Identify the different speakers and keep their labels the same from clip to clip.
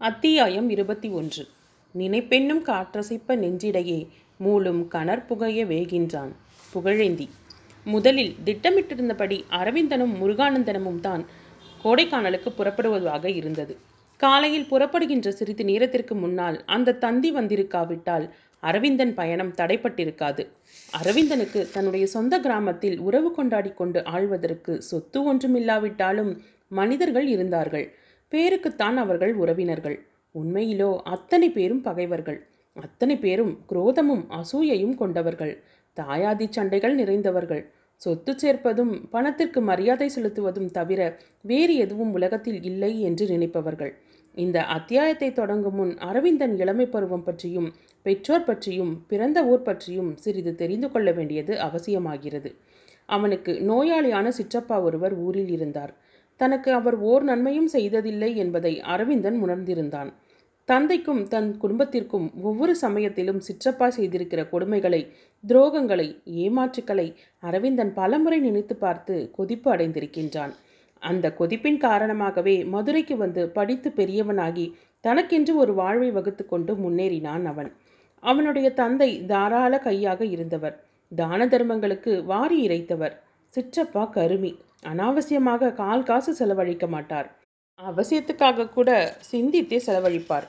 Speaker 1: அத்தியாயம் இருபத்தி ஒன்று. நினைப்பெண்ணும் காற்றசைப்ப நெஞ்சிடையே மூலும் கனற்புகைய வேகின்றான். புகழேந்தி. முதலில் திட்டமிட்டிருந்தபடி அரவிந்தனும் முருகானந்தனமும் தான் கோடைக்கானலுக்கு புறப்படுவதாக இருந்தது. காலையில் புறப்படுகின்ற சிறிது நேரத்திற்கு முன்னால் அந்த தந்தி வந்திருக்காவிட்டால் அரவிந்தன் பயணம் தடைப்பட்டிருக்காது. அரவிந்தனுக்கு தன்னுடைய சொந்த கிராமத்தில் உறவு கொண்டாடி கொண்டு ஆழ்வதற்கு சொத்து ஒன்றுமில்லாவிட்டாலும் மனிதர்கள் இருந்தார்கள். பேருக்குத்தான் அவர்கள் உறவினர்கள். உண்மையிலோ அத்தனை பேரும் பகைவர்கள். அத்தனை பேரும் குரோதமும் அசூயையும் கொண்டவர்கள். தாயாதி சண்டைகள் நிறைந்தவர்கள். சொத்து சேர்ப்பதும் பணத்திற்கு மரியாதை செலுத்துவதும் தவிர வேறு எதுவும் உலகத்தில் இல்லை என்று நினைப்பவர்கள். இந்த அத்தியாயத்தை தொடங்கும் முன் அரவிந்தன் இளமை பருவம் பற்றியும் பெற்றோர் பற்றியும் பிறந்த ஊர் பற்றியும் சிறிது தெரிந்து கொள்ள வேண்டியது அவசியமாகிறது. அவனுக்கு நோயாளியான சிற்றப்பா ஒருவர் ஊரில் இருந்தார். தனக்கு அவர் ஓர் நன்மையும் செய்ததில்லை என்பதை அரவிந்தன் உணர்ந்திருந்தான். தந்தைக்கும் தன் குடும்பத்திற்கும் ஒவ்வொரு சமயத்திலும் சிற்றப்பா செய்திருக்கிற கொடுமைகளை துரோகங்களை ஏமாற்றுக்களை அரவிந்தன் பலமுறை நினைத்து பார்த்து கொதிப்பு அடைந்திருக்கின்றான். அந்த கொதிப்பின் காரணமாகவே மதுரைக்கு வந்து படித்து பெரியவனாகி தனக்கென்று ஒரு வாழ்வை வகுத்து கொண்டு முன்னேறினான் அவன். அவனுடைய தந்தை தாராள கையாக இருந்தவர். தான தர்மங்களுக்கு வாரி இறைத்தவர். சிற்றப்பா கருமி. அனாவசியமாக கால் காசு செலவழிக்க மாட்டார். அவசியத்துக்காக கூட சிந்தித்தே செலவழிப்பார்.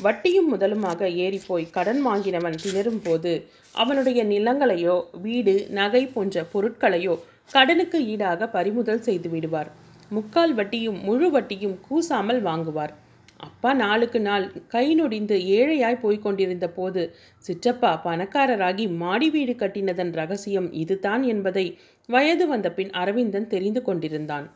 Speaker 1: வட்டியும் முதலுமாக ஏறிப்போய் கடன் வாங்கினவன் திணறும் போது அவனுடைய நிலங்களையோ வீடு நகை போன்ற பொருட்களையோ கடனுக்கு ஈடாக பறிமுதல் செய்து விடுவார். முக்கால் வட்டியும் முழு வட்டியும் கூசாமல் வாங்குவார். அப்பா நாளுக்கு நாள் கை நொடிந்து ஏழையாய் போய்க் கொண்டிருந்த போது சிற்றப்பா பணக்காரராகி மாடி வீடு கட்டினதன் ரகசியம் இதுதான் என்பதை வயது வந்த பின் அரவிந்தன் தெரிந்து கொண்டிருந்தான்.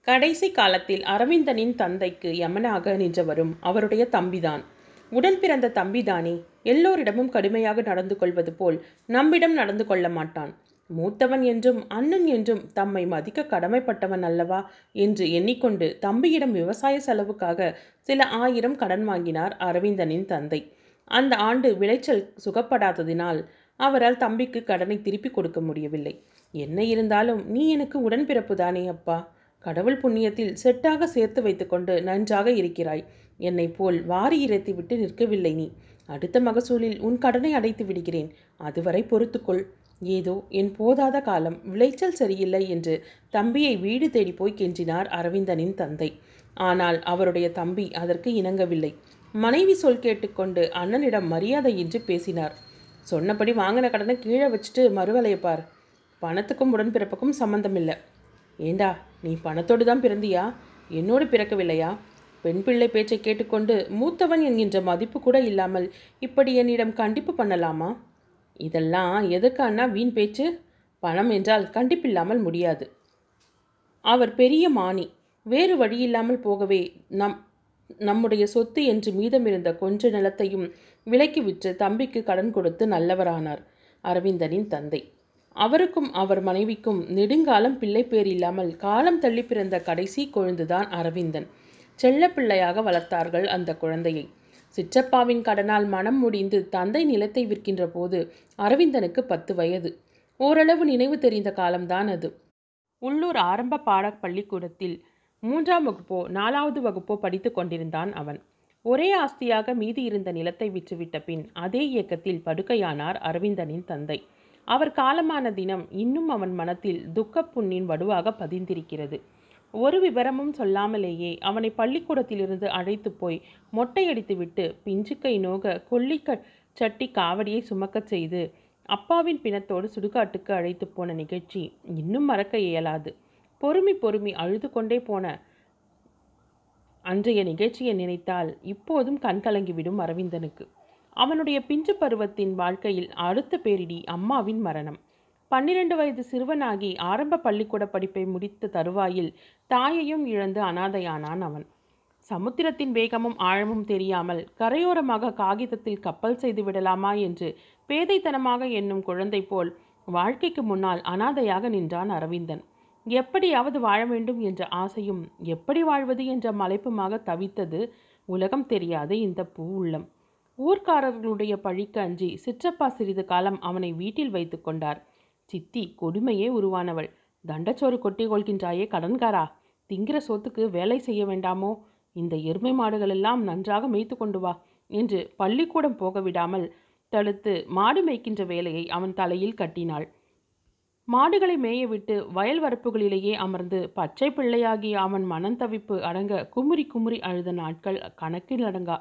Speaker 1: கடைசி காலத்தில் அரவிந்தனின் தந்தைக்கு யமனாக நின்றவரும் அவருடைய தம்பிதான். உடன் பிறந்த தம்பிதானே எல்லோரிடமும் கடுமையாக நடந்து கொள்வது போல் நம்மிடம் நடந்து கொள்ள மாட்டான். மூத்தவன் என்றும் அண்ணன் என்றும் தம்மை மதிக்க கடமைப்பட்டவன் அல்லவா என்று எண்ணிக்கொண்டு தம்பியிடம் விவசாய செலவுக்காக சில ஆயிரம் கடன் வாங்கினார் அரவிந்தனின் தந்தை. அந்த ஆண்டு விளைச்சல் சுகப்படாததினால் அவரால் தம்பிக்கு கடனை திருப்பி கொடுக்க முடியவில்லை. என்ன இருந்தாலும் நீ எனக்கு உடன்பிறப்பு தானே அப்பா. கடவுள் புண்ணியத்தில் செட்டாக சேர்த்து வைத்துக்கொண்டு நன்றாக இருக்கிறாய். என்னை போல் வாரி இறைத்து விட்டு நிற்கவில்லை நீ. அடுத்த மகசூலில் உன் கடனை அடைத்து விடுகிறேன். அதுவரை பொறுத்துக்கொள். ஏதோ என் போதாத காலம் விளைச்சல் சரியில்லை என்று தம்பியை வீடு தேடி போய் கெஞ்சினார் அரவிந்தனின் தந்தை. ஆனால் அவருடைய தம்பி அதற்கு இணங்கவில்லை. மனைவி சொல் கேட்டுக்கொண்டு அண்ணனிடம் மரியாதையின்றி பேசினார். சொன்னபடி வாங்கின கடனை கீழே வச்சுட்டு மறுவலையை பார். பணத்துக்கும் உடன்பிறப்புக்கும் சம்மந்தம் இல்லை ஏண்டா நீ பணத்தோடு தான் பிறந்தியா? என்னோடு பிறக்கவில்லையா? பெண் பிள்ளை பேச்சை கேட்டுக்கொண்டு மூத்தவன் என்கின்ற மதிப்பு கூட இல்லாமல் இப்படி என்னிடம் கண்டிப்பு பண்ணலாமா? இதெல்லாம் எதுக்கானா வீண் பேச்சு? பணம் என்றால் கண்டிப்பில்லாமல் முடியாது. அவர் பெரிய மானி. வேறு வழியில்லாமல் போகவே நம் நம்முடைய சொத்து என்று மீதமிருந்த கொஞ்ச நிலத்தையும் விலைக்கு விற்று தம்பிக்கு கடன் கொடுத்து நல்லவரானார். அரவிந்தனின் தந்தை. அவருக்கும் அவர் மனைவிக்கும் நெடுங்காலம் பிள்ளை பேர் இல்லாமல் காலம் தள்ளி பிறந்த கடைசி கொழுந்துதான் அரவிந்தன். செல்லப்பிள்ளையாக வளர்த்தார்கள் அந்த குழந்தையை. சிற்றப்பாவின் கடனால் மனம் முடிந்து தந்தை நிலத்தை விற்கின்ற போது அரவிந்தனுக்கு பத்து வயது. ஓரளவு நினைவு தெரிந்த காலம்தான் அது. உள்ளூர் ஆரம்ப பாட பள்ளிக்கூடத்தில் மூன்றாம் வகுப்போ நாலாவது வகுப்போ படித்து கொண்டிருந்தான் அவன். ஒரே ஆஸ்தியாக மீதி இருந்த நிலத்தை விற்றுவிட்ட பின் அதே இயக்கத்தில் படுக்கையானார் அரவிந்தனின் தந்தை. அவர் காலமான தினம் இன்னும் அவன் மனத்தில் துக்கப்புண்ணின் வடுவாக பதிந்திருக்கிறது. ஒரு விவரமும் சொல்லாமலேயே அவனை பள்ளிக்கூடத்திலிருந்து அழைத்து போய் மொட்டையடித்துவிட்டு பிஞ்சுக்கை நோக கொல்லிக்க சட்டி காவடியை சுமக்கச் செய்து அப்பாவின் பிணத்தோடு சுடுகாட்டுக்கு அழைத்து போன நிகழ்ச்சி இன்னும் மறக்க இயலாது. பொறுமி பொறுமி அழுது கொண்டே போன அன்றைய நிகழ்ச்சியை நினைத்தால் இப்போதும் கண்கலங்கிவிடும் அரவிந்தனுக்கு. அவனுடைய பிஞ்சு பருவத்தின் வாழ்க்கையில் அடுத்த பேரிடி அம்மாவின் மரணம். பன்னிரண்டு வயது சிறுவனாகி ஆரம்ப பள்ளிக்கூட படிப்பை முடித்த தருவாயில் தாயையும் இழந்து அனாதையானான் அவன். சமுத்திரத்தின் வேகமும் ஆழமும் தெரியாமல் கரையோரமாக காகிதத்தில் கப்பல் செய்து விடலாமா என்று பேதைத்தனமாக எண்ணும் குழந்தை போல் வாழ்க்கைக்கு முன்னால் அனாதையாக நின்றான் அரவிந்தன். எப்படியாவது வாழ வேண்டும் என்ற ஆசையும் எப்படி வாழ்வது என்ற மலைப்புமாக தவித்தது உலகம் தெரியாத இந்த பூ உள்ளம். ஊர்க்காரர்களுடைய பழிக்கு அஞ்சி சிற்றப்பா சிறிது காலம் அவனை வீட்டில் வைத்து கொண்டார். சித்தி கொடுமையே உருவானவள். தண்டச்சோறு கொட்டி கொள்கின்றாயே கடன்காரா? திங்கிற சொத்துக்கு வேலை செய்ய வேண்டாமோ? இந்த எருமை மாடுகளெல்லாம் நன்றாக மேய்த்து கொண்டு வா என்று பள்ளிக்கூடம் போக விடாமல் தடுத்து மாடு மேய்க்கின்ற வேலையை அவன் தலையில் கட்டினாள். மாடுகளை மேயவிட்டு வயல் வரப்புகளிலேயே அமர்ந்து பச்சை பிள்ளையாகிய அவன் மனம் தவிப்பு அடங்க குமுறி குமுறி அழுத நாட்கள் கணக்கில் அடங்கா.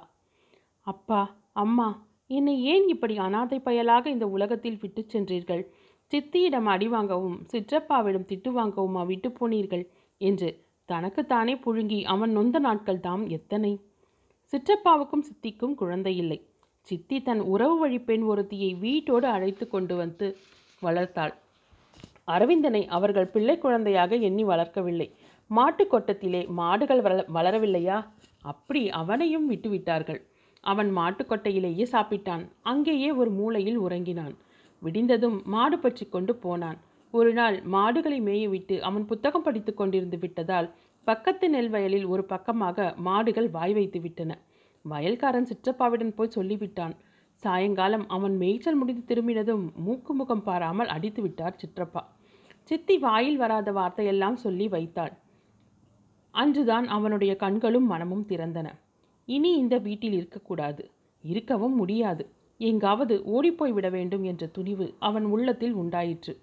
Speaker 1: அப்பா அம்மா என்னை ஏன் இப்படி அனாதை பயலாக இந்த உலகத்தில் விட்டுச் சென்றீர்கள்? சித்தியிடம் அடி வாங்கவும் சிற்றப்பாவிடம் திட்டு வாங்கவுமா விட்டு போனீர்கள் என்று தனக்குத்தானே புழுங்கி அவன் நொந்த நாட்கள் தாம் எத்தனை? சிற்றப்பாவுக்கும் சித்திக்கும் குழந்தை இல்லை. சித்தி தன் உறவு வழி பெண் ஒருத்தியை வீட்டோடு அழைத்து கொண்டு வந்து வளர்த்தாள். அரவிந்தனை அவர்கள் பிள்ளை குழந்தையாக எண்ணி வளர்க்கவில்லை. மாட்டுக் கொட்டத்திலே மாடுகள் வள வளரவில்லையா? அப்படி அவனையும் விட்டுவிட்டார்கள். அவன் மாட்டுக்கொட்டையிலேயே சாப்பிட்டான். அங்கேயே ஒரு மூலையில் உறங்கினான். விடிந்ததும் மாடு பற்றி கொண்டு போனான். ஒரு நாள் மாடுகளை மேயவிட்டு அவன் புத்தகம் படித்து கொண்டிருந்து விட்டதால் பக்கத்து நெல் வயலில் ஒரு பக்கமாக மாடுகள் வாய் வைத்து விட்டன. வயல்காரன் சிற்றப்பாவிடம் போய் சொல்லிவிட்டான். சாயங்காலம் அவன் மேய்ச்சல் முடிந்து திரும்பினதும் மூக்கு முகம் பாராமல் அடித்து விட்டார் சிற்றப்பா. சித்தி வாயில் வராத வார்த்தையெல்லாம் சொல்லி வைத்தாள். அன்றுதான் அவனுடைய கண்களும் மனமும் திறந்தன. இனி இந்த வீட்டில் இருக்கக்கூடாது. இருக்கவும் முடியாது. எங்காவது ஓடிப்போய் விட வேண்டும் என்ற துணிவு அவன் உள்ளத்தில் உண்டாயிற்று.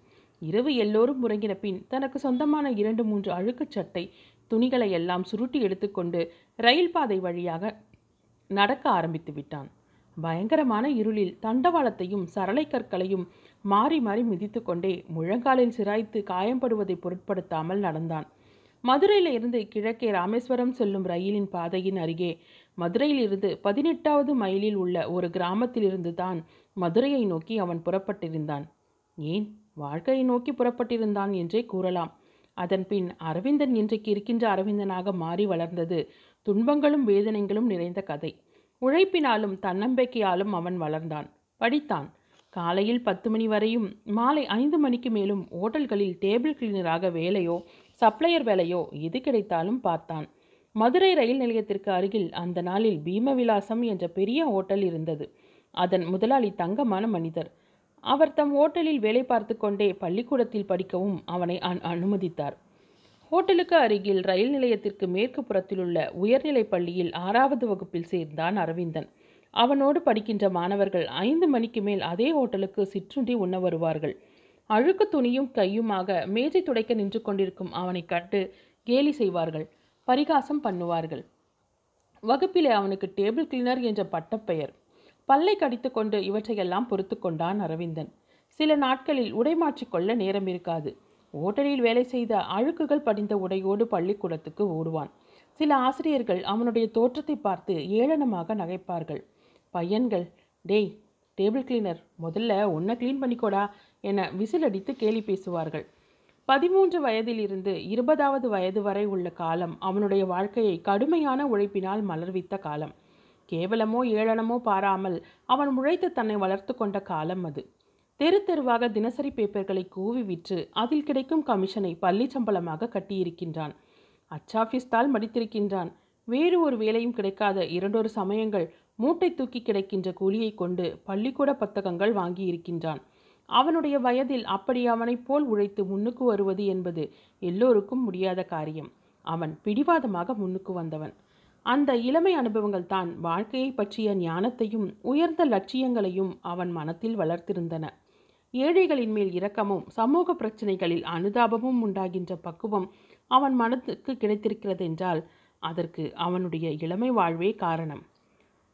Speaker 1: இரவு எல்லோரும் உறங்கின பின் தனக்கு சொந்தமான இரண்டு மூன்று அழுக்குச் சட்டை துணிகளை எல்லாம் சுருட்டி எடுத்துக்கொண்டு ரயில் பாதை வழியாக நடக்க ஆரம்பித்து விட்டான். பயங்கரமான இருளில் தண்டவாளத்தையும் சரளை கற்களையும் மாறி மாறி மிதித்து கொண்டே முழங்காலில் சிராய்த்து காயம்படுவதை பொருட்படுத்தாமல் நடந்தான். மதுரையில் இருந்து கிழக்கே ராமேஸ்வரம் செல்லும் ரயிலின் பாதையின் அருகே மதுரையிலிருந்து பதினெட்டாவது மைலில் உள்ள ஒரு கிராமத்திலிருந்து தான் மதுரையை நோக்கி அவன் புறப்பட்டிருந்தான். ஏன் வாழ்க்கையை நோக்கி புறப்பட்டிருந்தான்? என்றே கூறலாம். அதன்பின் அரவிந்தன் இன்றைக்கு இருக்கின்ற அரவிந்தனாக மாறி வளர்ந்தது துன்பங்களும் வேதனைகளும் நிறைந்த கதை. உழைப்பினாலும் தன்னம்பிக்கையாலும் அவன் வளர்ந்தான். படித்தான். காலையில் பத்து மணி வரையும் மாலை ஐந்து மணிக்கு மேலும் ஓட்டல்களில் டேபிள் கிளீனராக வேலையோ சப்ளையர் வேலையோ எது கிடைத்தாலும் பார்த்தான். மதுரை ரயில் நிலையத்திற்கு அருகில் அந்த நாளில் பீமவிலாசம் என்ற பெரிய ஓட்டல் இருந்தது. அதன் முதலாளி தங்கமான மனிதர். அவர் தம் ஓட்டலில் வேலை பார்த்து கொண்டே பள்ளிக்கூடத்தில் படிக்கவும் அவனை அனுமதித்தார். ஹோட்டலுக்கு அருகில் ரயில் நிலையத்திற்கு மேற்கு புறத்திலுள்ள உயர்நிலைப் பள்ளியில் ஆறாவது வகுப்பில் சேர்ந்தான் அரவிந்தன். அவனோடு படிக்கின்ற மாணவர்கள் ஐந்து மணிக்கு மேல் அதே ஹோட்டலுக்கு சிற்றுண்டி உண்ண வருவார்கள். அழுக்கு துணியும் கையுமாக மேஜை துடைக்க நின்று கொண்டிருக்கும் அவனை கண்டு கேலி செய்வார்கள். பரிகாசம் பண்ணுவார்கள். வகுப்பிலே அவனுக்கு டேபிள் கிளீனர் என்ற பட்டப்பெயர். பல்லை கடித்துக்கொண்டு இவற்றையெல்லாம் பொறுத்து கொண்டான் அரவிந்தன். சில நாட்களில் உடை மாற்றிக்கொள்ள நேரம் இருக்காது. ஓட்டலில் வேலை செய்த அழுக்குகள் படிந்த உடையோடு பள்ளிக்கூடத்துக்கு ஓடுவான். சில ஆசிரியர்கள் அவனுடைய தோற்றத்தை பார்த்து ஏளனமாக நகைப்பார்கள். பையன்கள் டேய் டேபிள் கிளீனர் முதல்ல ஒன்றை க்ளீன் பண்ணிக்கோடா என விசில் அடித்து கேலி பேசுவார்கள். பதிமூன்று வயதிலிருந்து இருபதாவது வயது வரை உள்ள காலம் அவனுடைய வாழ்க்கையை கடுமையான உழைப்பினால் மலர்வித்த காலம். கேவலமோ ஏளனமோ பாராமல் அவன் உழைத்து தன்னை வளர்த்து கொண்ட காலம் அது. தெரு தெருவாக தினசரி பேப்பர்களை கூவி விற்று அதில் கிடைக்கும் கமிஷனை பள்ளி சம்பளமாக கட்டியிருக்கின்றான். அச்சாஃபீஸ்தால் மடித்திருக்கின்றான். வேறு ஒரு வேலையும் கிடைக்காத இரண்டொரு சமயங்கள் மூட்டை தூக்கி கிடைக்கின்ற கூலியை கொண்டு பள்ளிக்கூட புத்தகங்கள் வாங்கியிருக்கின்றான். அவனுடைய வயதில் அப்படி அவனைப் போல் உழைத்து முன்னுக்கு வருவது என்பது எல்லோருக்கும் முடியாத காரியம். அவன் பிடிவாதமாக முன்னுக்கு வந்தவன். அந்த இளமை அனுபவங்கள் தான் வாழ்க்கையை பற்றிய ஞானத்தையும் உயர்ந்த லட்சியங்களையும் அவன் மனத்தில் வளர்த்திருந்தன. ஏழைகளின் மேல் இரக்கமும் சமூக பிரச்சனைகளில் அனுதாபமும் உண்டாகின்ற பக்குவம் அவன் மனத்துக்கு கிடைத்திருக்கிறது என்றால் அதற்கு அவனுடைய இளமை வாழ்வே காரணம்.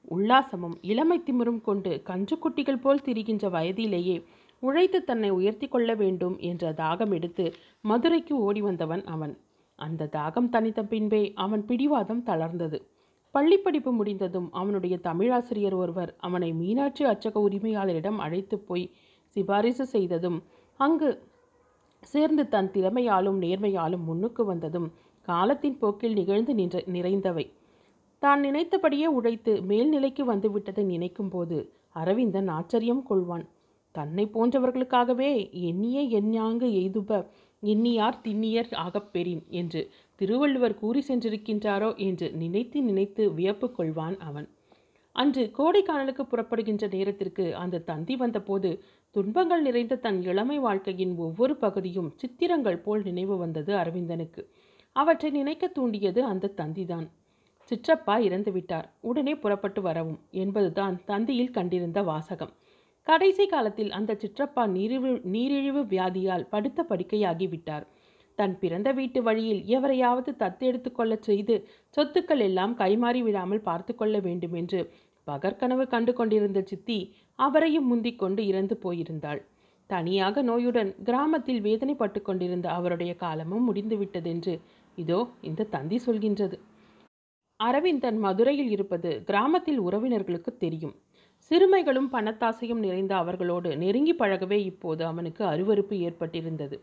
Speaker 1: உல்லாசமும் இளமை திமிரும் கொண்டு கன்றுக்குட்டிகள் போல் திரிகின்ற வயதிலேயே உழைத்து தன்னை உயர்த்தி கொள்ள வேண்டும் என்ற தாகம் எடுத்து மதுரைக்கு ஓடி வந்தவன் அவன். அந்த தாகம் தனித்த பின்பே அவன் பிடிவாதம் தளர்ந்தது. பள்ளிப்படிப்பு முடிந்ததும் அவனுடைய தமிழாசிரியர் ஒருவர் அவனை மீனாட்சி அச்சக உரிமையாளரிடம் அழைத்து போய் சிபாரிசு செய்ததும் அங்கு சேர்ந்து தன் திறமையாலும் நேர்மையாலும் முன்னுக்கு வந்ததும் காலத்தின் போக்கில் நிகழ்ந்து நின்ற நிறைந்தவை. தான் நினைத்தபடியே உழைத்து மேல்நிலைக்கு வந்துவிட்டதை நினைக்கும் போது அரவிந்தன் ஆச்சரியம் கொள்வான். தன்னை போன்றவர்களுக்காகவே எண்ணிய எஞ்ஞாங்கு எய்துப எண்ணியார் திண்ணியர் ஆகப்பெறின் என்று திருவள்ளுவர் கூறி சென்றிருக்கின்றாரோ என்று நினைத்து நினைத்து வியப்பு கொள்வான் அவன். அன்று கோடைக்கானலுக்கு புறப்படுகின்ற நேரத்திற்கு அந்த தந்தி வந்தபோது துன்பங்கள் நிறைந்த தன் இளமை வாழ்க்கையின் ஒவ்வொரு பகுதியும் சித்திரங்கள் போல் நினைவு வந்தது அரவிந்தனுக்கு. அவற்றை நினைக்க தூண்டியது அந்த தந்திதான். சிற்றப்பா இறந்துவிட்டார். உடனே புறப்பட்டு வரவும் என்பதுதான் தந்தியில் கண்டிருந்த வாசகம். கடைசி காலத்தில் அந்த சிற்றப்பா நீரிழிவு நீரிழிவு வியாதியால் படுத்த படுக்கையாகிவிட்டார். தன் பிறந்த வீட்டு வழியில் எவரையாவது தத்தெடுத்து கொள்ளச் செய்து சொத்துக்கள் எல்லாம் கைமாறி விடாமல் பார்த்து கொள்ள வேண்டும் என்று பகற்கனவு கண்டு கொண்டிருந்த சித்தி அவரையும் முந்திக் கொண்டு இறந்து போயிருந்தாள். தனியாக நோயுடன் கிராமத்தில் வேதனைப்பட்டு கொண்டிருந்த அவருடைய காலமும் முடிந்துவிட்டதென்று இதோ இந்த தந்தி சொல்கின்றது. அரவிந்தன் மதுரையில் இருப்பது கிராமத்தில் உறவினர்களுக்கு தெரியும். சிறுமைகளும் பணத்தாசையும் நிறைந்த அவர்களோடு நெருங்கி பழகவே இப்போது அவனுக்கு அருவருப்பு ஏற்பட்டிருந்தது.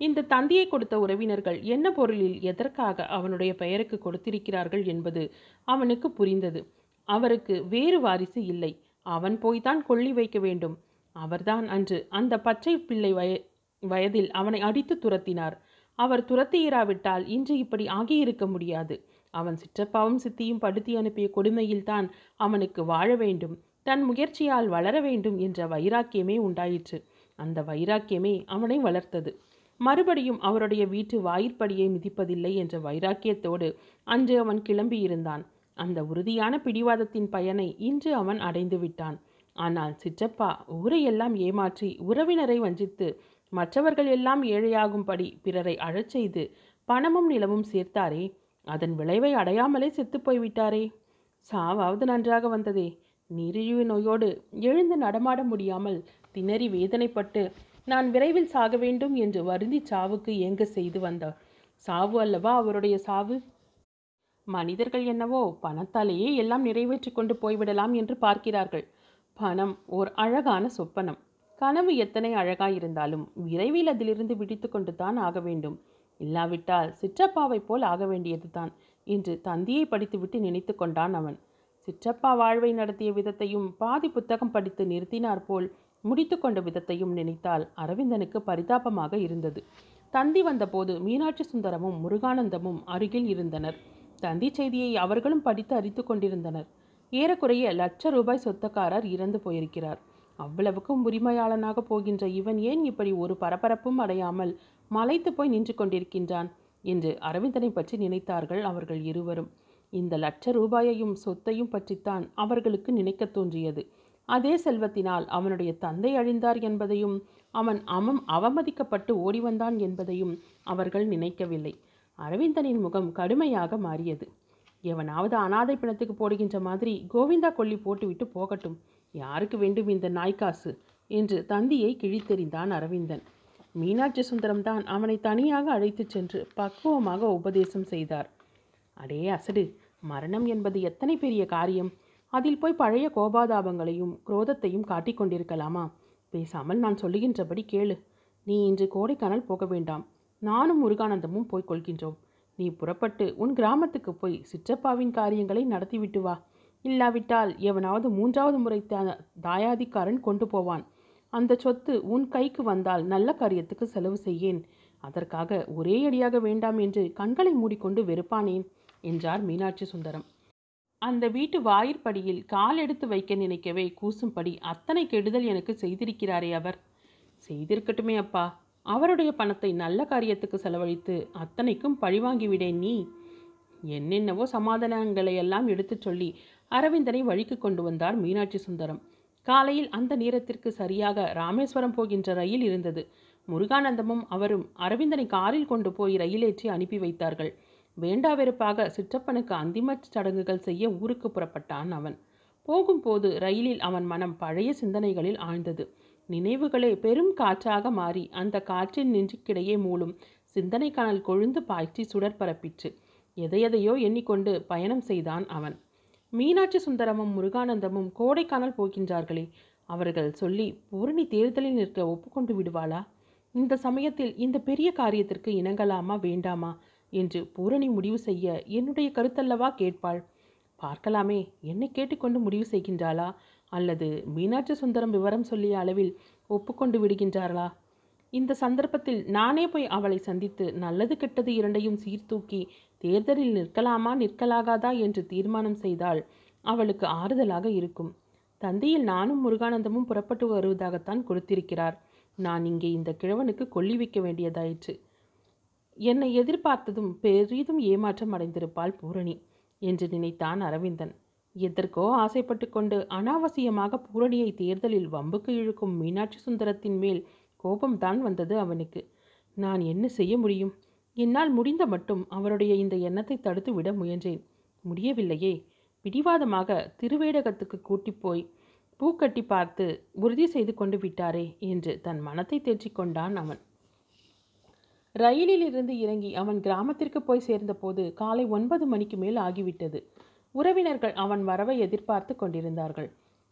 Speaker 1: இந்த தந்தியை கொடுத்த உறவினர்கள் என்ன பொருளில் எதற்காக அவனுடைய பெயருக்கு கொடுத்திருக்கிறார்கள் என்பது அவனுக்கு புரிந்தது. அவருக்கு வேறு வாரிசு இல்லை. அவன் போய்தான் கொள்ளி வைக்க வேண்டும். அவர்தான் அன்று அந்த பச்சை பிள்ளை வய வயதில் அவனை அடித்து துரத்தினார். அவர் துரத்தியிராவிட்டால் இன்று இப்படி ஆகியிருக்க முடியாது. அவன் சிற்றப்பாவும் சித்தியும் படுத்தி அனுப்பிய கொடுமையில்தான் அவனுக்கு வாழ வேண்டும். தன் முயற்சியால் வளர வேண்டும் என்ற வைராக்கியமே உண்டாயிற்று. அந்த வைராக்கியமே அவனை வளர்த்தது. மறுபடியும் அவருடைய வீட்டு வாயிற்படியை மிதிப்பதில்லை என்ற வைராக்கியத்தோடு அன்று அவன் கிளம்பியிருந்தான். அந்த உறுதியான பிடிவாதத்தின் பயனை இன்று அவன் அடைந்து விட்டான். ஆனால் சிற்றப்பா ஊரையெல்லாம் ஏமாற்றி உறவினரை வஞ்சித்து மற்றவர்கள் எல்லாம் ஏழையாகும்படி பிறரை அழச் செய்து பணமும் நிலமும் சேர்த்தாரே அதன் விளைவை அடையாமலே செத்துப்போய்விட்டாரே சாவாவது நன்றாக வந்ததே. நீரிழிவு நோயோடு எழுந்து நடமாட முடியாமல் திணறி வேதனைப்பட்டு நான் விரைவில் சாக வேண்டும் என்று வருந்தி சாவுக்கு ஏங்க செய்து வந்தார் சாவு அல்லவா அவருடைய சாவு? மனிதர்கள் என்னவோ பணத்தாலேயே எல்லாம் நிறைவேற்றி கொண்டு போய்விடலாம் என்று பார்க்கிறார்கள். பணம் ஓர் அழகான சொப்பனம். கனவு எத்தனை அழகாயிருந்தாலும் விரைவில் அதிலிருந்து விடித்து கொண்டு தான் ஆக வேண்டும். இல்லாவிட்டால் சிற்றப்பாவைப் போல் ஆக வேண்டியதுதான் என்று தந்தியை படித்துவிட்டு நினைத்து கொண்டான் அவன். சிற்றப்பா வாழ்வை நடத்திய விதத்தையும் பாதி புத்தகம் படித்து நிறுத்தினார் போல் முடித்து கொண்ட விதத்தையும் நினைத்தால் அரவிந்தனுக்கு பரிதாபமாக இருந்தது. தந்தி வந்தபோது மீனாட்சி சுந்தரமும் முருகானந்தமும் அருகில் இருந்தனர். தந்தி செய்தியை அவர்களும் படித்து அறித்து கொண்டிருந்தனர். ஏறக்குறைய லட்ச ரூபாய் சொத்தக்காரர் இறந்து போயிருக்கிறார். அவ்வளவுக்கும் உரிமையாளனாக போகின்ற இவன் ஏன் இப்படி ஒரு பரபரப்பும் அடையாமல் மலைத்து போய் நின்று கொண்டிருக்கின்றான்? என்று அரவிந்தனை பற்றி நினைத்தார்கள் அவர்கள் இருவரும். இந்த லட்ச ரூபாயையும் சொத்தையும் பற்றித்தான் அவர்களுக்கு நினைக்கத் தோன்றியது. அதே செல்வத்தினால் அவனுடைய தந்தை அழிந்தார் என்பதையும் அவன் அமம் அவமதிக்கப்பட்டு ஓடி வந்தான் என்பதையும் அவர்கள் நினைக்கவில்லை. அரவிந்தனின் முகம் கடுமையாக மாறியது. எவனாவது அனாதை பிணத்துக்கு போடுகின்ற மாதிரி கோவிந்தா கொல்லி போட்டுவிட்டு போகட்டும். யாருக்கு வேண்டும் இந்த நாய்க்காசு? என்று தந்தியை கிழித்தெறிந்தான் அரவிந்தன். மீனாட்சி சுந்தரம் தான் அவனை தனியாக அழைத்துச் சென்று பக்குவமாக உபதேசம் செய்தார். அடே அசடு. மரணம் என்பது எத்தனை பெரிய காரியம்? அதில் போய் பழைய கோபாதாபங்களையும் குரோதத்தையும் காட்டிக் கொண்டிருக்கலாமா? பேசாமல் நான் சொல்லுகின்றபடி கேளு. நீ இன்று கோடைக்கானல் போக வேண்டாம். நானும் முருகானந்தமும் போய் கொள்கின்றோம். நீ புறப்பட்டு உன் கிராமத்துக்கு போய் சிற்றப்பாவின் காரியங்களை நடத்திவிட்டு வா. இல்லாவிட்டால் எவனாவது மூன்றாவது முறை தா- தாயாதிக்காரன் கொண்டு போவான். அந்த சொத்து உன் கைக்கு வந்தால் நல்ல காரியத்துக்கு செலவு செய்யேன். அதற்காக ஒரே அடியாக வேண்டாம் என்று கண்களை மூடிக்கொண்டு வெறுப்பானேன். என்றார் மீனாட்சி சுந்தரம். அந்த வீட்டு வாயிற்படியில் கால் எடுத்து வைக்க நினைக்கவே கூசும்படி அத்தனை கெடுதல் எனக்கு செய்திருக்கிறாரே அவர். செய்திருக்கட்டுமே அப்பா. அவருடைய பணத்தை நல்ல காரியத்துக்கு செலவழித்து அத்தனைக்கும் பழிவாங்கிவிடேன் நீ. என்னென்னவோ சமாதானங்களை எல்லாம் எடுத்துச் சொல்லி அரவிந்தனை வழிக்கு கொண்டு வந்தார் மீனாட்சி சுந்தரம். காலையில் அந்த நேரத்திற்கு சரியாக ராமேஸ்வரம் போகின்ற ரயில் இருந்தது. முருகானந்தமும் அவரும் அரவிந்தனை காரில் கொண்டு போய் ரயிலேற்றி அனுப்பி வைத்தார்கள். வேண்டா வெறுப்பாக சிற்றப்பனுக்கு அந்திம சடங்குகள் செய்ய ஊருக்கு புறப்பட்டான் அவன். போகும்போது ரயிலில் அவன் மனம் பழைய சிந்தனைகளில் ஆழ்ந்தது. நினைவுகளே பெரும் காற்றாக மாறி அந்த காற்றின் நெஞ்சுக்கிடையே மூளும் சிந்தனை கனல் கொழுந்து பாய்ச்சி சுடர் பரப்பிற்று. எதையெதையோ எண்ணிக்கொண்டு பயணம் செய்தான் அவன். மீனாட்சி சுந்தரமும் முருகானந்தமும் கோடைக்கானல் போகின்றார்களே அவர்கள் சொல்லி பூரணி தேர்தலில் நிற்க ஒப்புக்கொண்டு விடுவாளா? இந்த சமயத்தில் இந்த பெரிய காரியத்திற்கு இணங்கலாமா வேண்டாமா? என்று பூரணி முடிவு செய்ய என்னுடைய கருத்தல்லவா கேட்பாள். பார்க்கலாமே என்னை கேட்டுக்கொண்டு முடிவு செய்கின்றாளா? அல்லது மீனாட்சி சுந்தரம் விவரம் சொல்லிய அளவில் ஒப்புக்கொண்டு விடுகின்றார்களா? இந்த சந்தர்ப்பத்தில் நானே போய் அவளை சந்தித்து நல்லது கெட்டது இரண்டையும் சீர்தூக்கி தேர்தலில் நிற்கலாமா நிற்கலாகாதா என்று தீர்மானம் செய்தால் அவளுக்கு ஆறுதலாக இருக்கும். தந்தையில் நானும் முருகானந்தமும் புறப்பட்டு வருவதாகத்தான் கொடுத்திருக்கிறார். நான் இங்கே இந்த கிழவனுக்கு கொல்லி வைக்க வேண்டியதாயிற்று. என்னை எதிர்பார்த்ததும் பெரிதும் ஏமாற்றம் அடைந்திருப்பாள் பூரணி என்று நினைத்தான் அரவிந்தன். எதற்கோ ஆசைப்பட்டு கொண்டு அனாவசியமாக பூரணியை தேர்தலில் வம்புக்கு இழுக்கும் மீனாட்சி சுந்தரத்தின் மேல் கோபம்தான் வந்தது அவனுக்கு. நான் என்ன செய்ய முடியும்? என்னால் முடிந்த மட்டும் அவருடைய இந்த எண்ணத்தை தடுத்து விட முயன்றேன். முடியவில்லையே. பிடிவாதமாக திருவேடகத்துக்கு கூட்டி போய் பூக்கட்டி பார்த்து உறுதி செய்து கொண்டு விட்டாரே என்று தன் மனத்தை தேற்றிக்கொண்டான் அவன். ரயிலில் இருந்து இறங்கி அவன் கிராமத்திற்கு போய் சேர்ந்தபோது காலை ஒன்பது மணிக்கு மேல் ஆகிவிட்டது. உறவினர்கள் அவன் வரவை எதிர்பார்த்து கொண்டிருந்தார்கள்.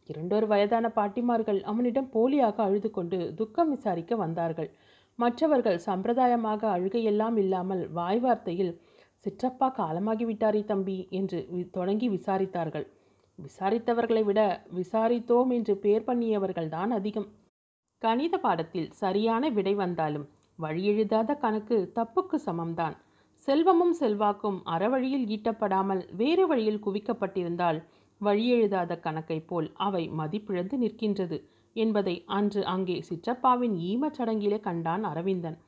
Speaker 1: இரண்டொரு வயதான பாட்டிமார்கள் அவனிடம் போலியாக அழுது கொண்டு துக்கம் விசாரிக்க வந்தார்கள். மற்றவர்கள் சம்பிரதாயமாக அழுகையெல்லாம் இல்லாமல் வாய் வார்த்தையில் சிற்றப்பா காலமாகிவிட்டாரே தம்பி என்று தொடங்கி விசாரித்தார்கள். விசாரித்தவர்களை விட விசாரித்தோம் என்று பேர் பண்ணியவர்கள்தான் அதிகம். கணித பாடத்தில் சரியான விடை வந்தாலும் வழியெழுதாத கணக்கு தப்புக்கு சமம்தான். செல்வமும் செல்வாக்கும் அறவழியில் ஈட்டப்படாமல் வேறு வழியில் குவிக்கப்பட்டிருந்தால் வழியெழுதாத கணக்கைப் போல் அவை மதிப்பிழந்து நிற்கின்றது என்பதை அன்று அங்கே சிற்றப்பாவின் ஈமச் சடங்கிலே கண்டான் அரவிந்தன்.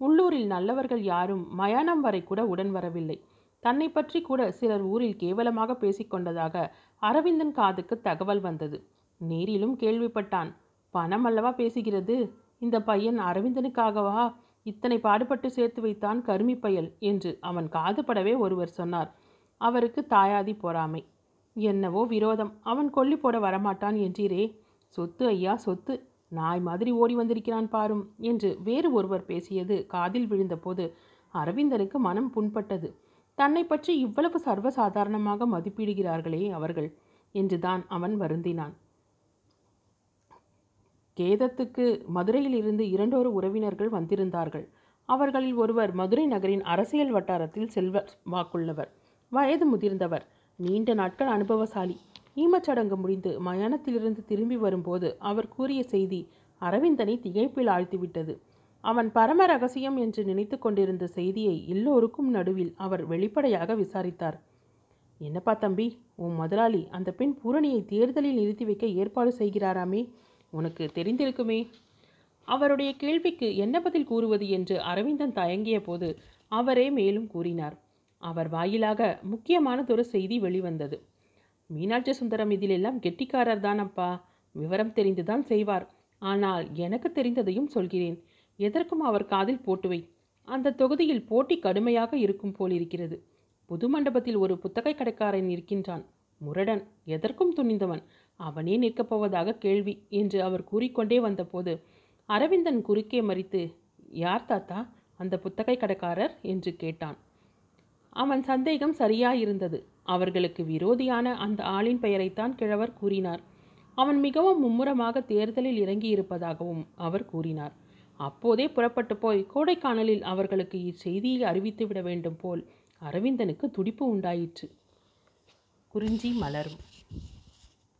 Speaker 1: உள்ளூரில் நல்லவர்கள் யாரும் மயானம் வரை கூட உடன் வரவில்லை. தன்னை பற்றி கூட சிலர் ஊரில் கேவலமாக பேசிக்கொண்டதாக அரவிந்தன் காதுக்கு தகவல் வந்தது. நேரிலும் கேள்விப்பட்டான். பணம் அல்லவா பேசுகிறது? இந்த பையன் அரவிந்தனுக்காகவா? இத்தனை பாடுபட்டு சேர்த்து வைத்தான் கருமி பயல் என்று அவன் காதுபடவே ஒருவர் சொன்னார். அவருக்கு தாயாதி பொறாமை. என்னவோ விரோதம். அவன் கொல்லி போட வரமாட்டான் என்றீரே. சொத்து ஐயா சொத்து. நாய் மாதிரி ஓடி வந்திருக்கிறான் பாரும் என்று வேறு ஒருவர் பேசியது காதில் விழுந்தபோது அரவிந்தனுக்கு மனம் புண்பட்டது. தன்னை பற்றி இவ்வளவு சர்வசாதாரணமாக மதிப்பிடுகிறார்களே அவர்கள் என்றுதான் அவன் வருந்தினான். கேதத்துக்கு மதுரையிலிருந்து இரண்டொரு உறவினர்கள் வந்திருந்தார்கள். அவர்களில் ஒருவர் மதுரை நகரின் அரசியல் வட்டாரத்தில் செல்வ வாக்குள்ளவர். வயது முதிர்ந்தவர். நீண்ட நாட்கள் அனுபவசாலி. ஈமச்சடங்கு முடிந்து மயானத்திலிருந்து திரும்பி வரும்போது அவர் கூறிய செய்தி அரவிந்தனை திகைப்பில் ஆழ்த்திவிட்டது. அவன் பரம ரகசியம் என்று நினைத்து கொண்டிருந்த செய்தியை எல்லோருக்கும் நடுவில் அவர் வெளிப்படையாக விசாரித்தார். என்னப்பா தம்பி உன் முதலாளி அந்த பெண் பூரணியை தேர்தலில் நிறுத்தி வைக்க ஏற்பாடு செய்கிறாராமே. உனக்கு தெரிந்திருக்குமே? அவருடைய கேள்விக்கு என்ன பதில் கூறுவது என்று அரவிந்தன் தயங்கிய போது அவரே மேலும் கூறினார். அவர் வாயிலாக முக்கியமானதொரு செய்தி வெளிவந்தது. மீனாட்சி சுந்தரம் இதிலெல்லாம் கெட்டிக்காரர்தான் அப்பா விவரம் தெரிந்துதான் செய்வார். ஆனால் எனக்கு தெரிந்ததையும் சொல்கிறேன். எதற்கும் அவர் காதில் போட்டுவை அந்த தொகுதியில் போட்டி கடுமையாக இருக்கும் போல் இருக்கிறது. புது மண்டபத்தில் ஒரு புத்தகை கடைக்காரன் இருக்கின்றான். முரடன். எதற்கும் துணிந்தவன். அவனே நிற்கப் போவதாக கேள்வி என்று அவர் கூறிக்கொண்டே வந்தபோது அரவிந்தன் குறுக்கே மறித்து யார் தாத்தா? அந்த புத்தகை கடைக்காரர்? என்று கேட்டான். அவன் சந்தேகம் சரியாயிருந்தது. அவர்களுக்கு விரோதியான அந்த ஆளின் பெயரைத்தான் கிழவர் கூறினார். அவன் மிகவும் மும்முரமாக தேர்தலில் இறங்கியிருப்பதாகவும் அவர் கூறினார். அப்போதே புறப்பட்டு போய் கோடைக்கானலில் அவர்களுக்கு இச்செய்தியை அறிவித்துவிட வேண்டும் போல் அரவிந்தனுக்கு துடிப்பு உண்டாயிற்று. குறிஞ்சி மலரும்.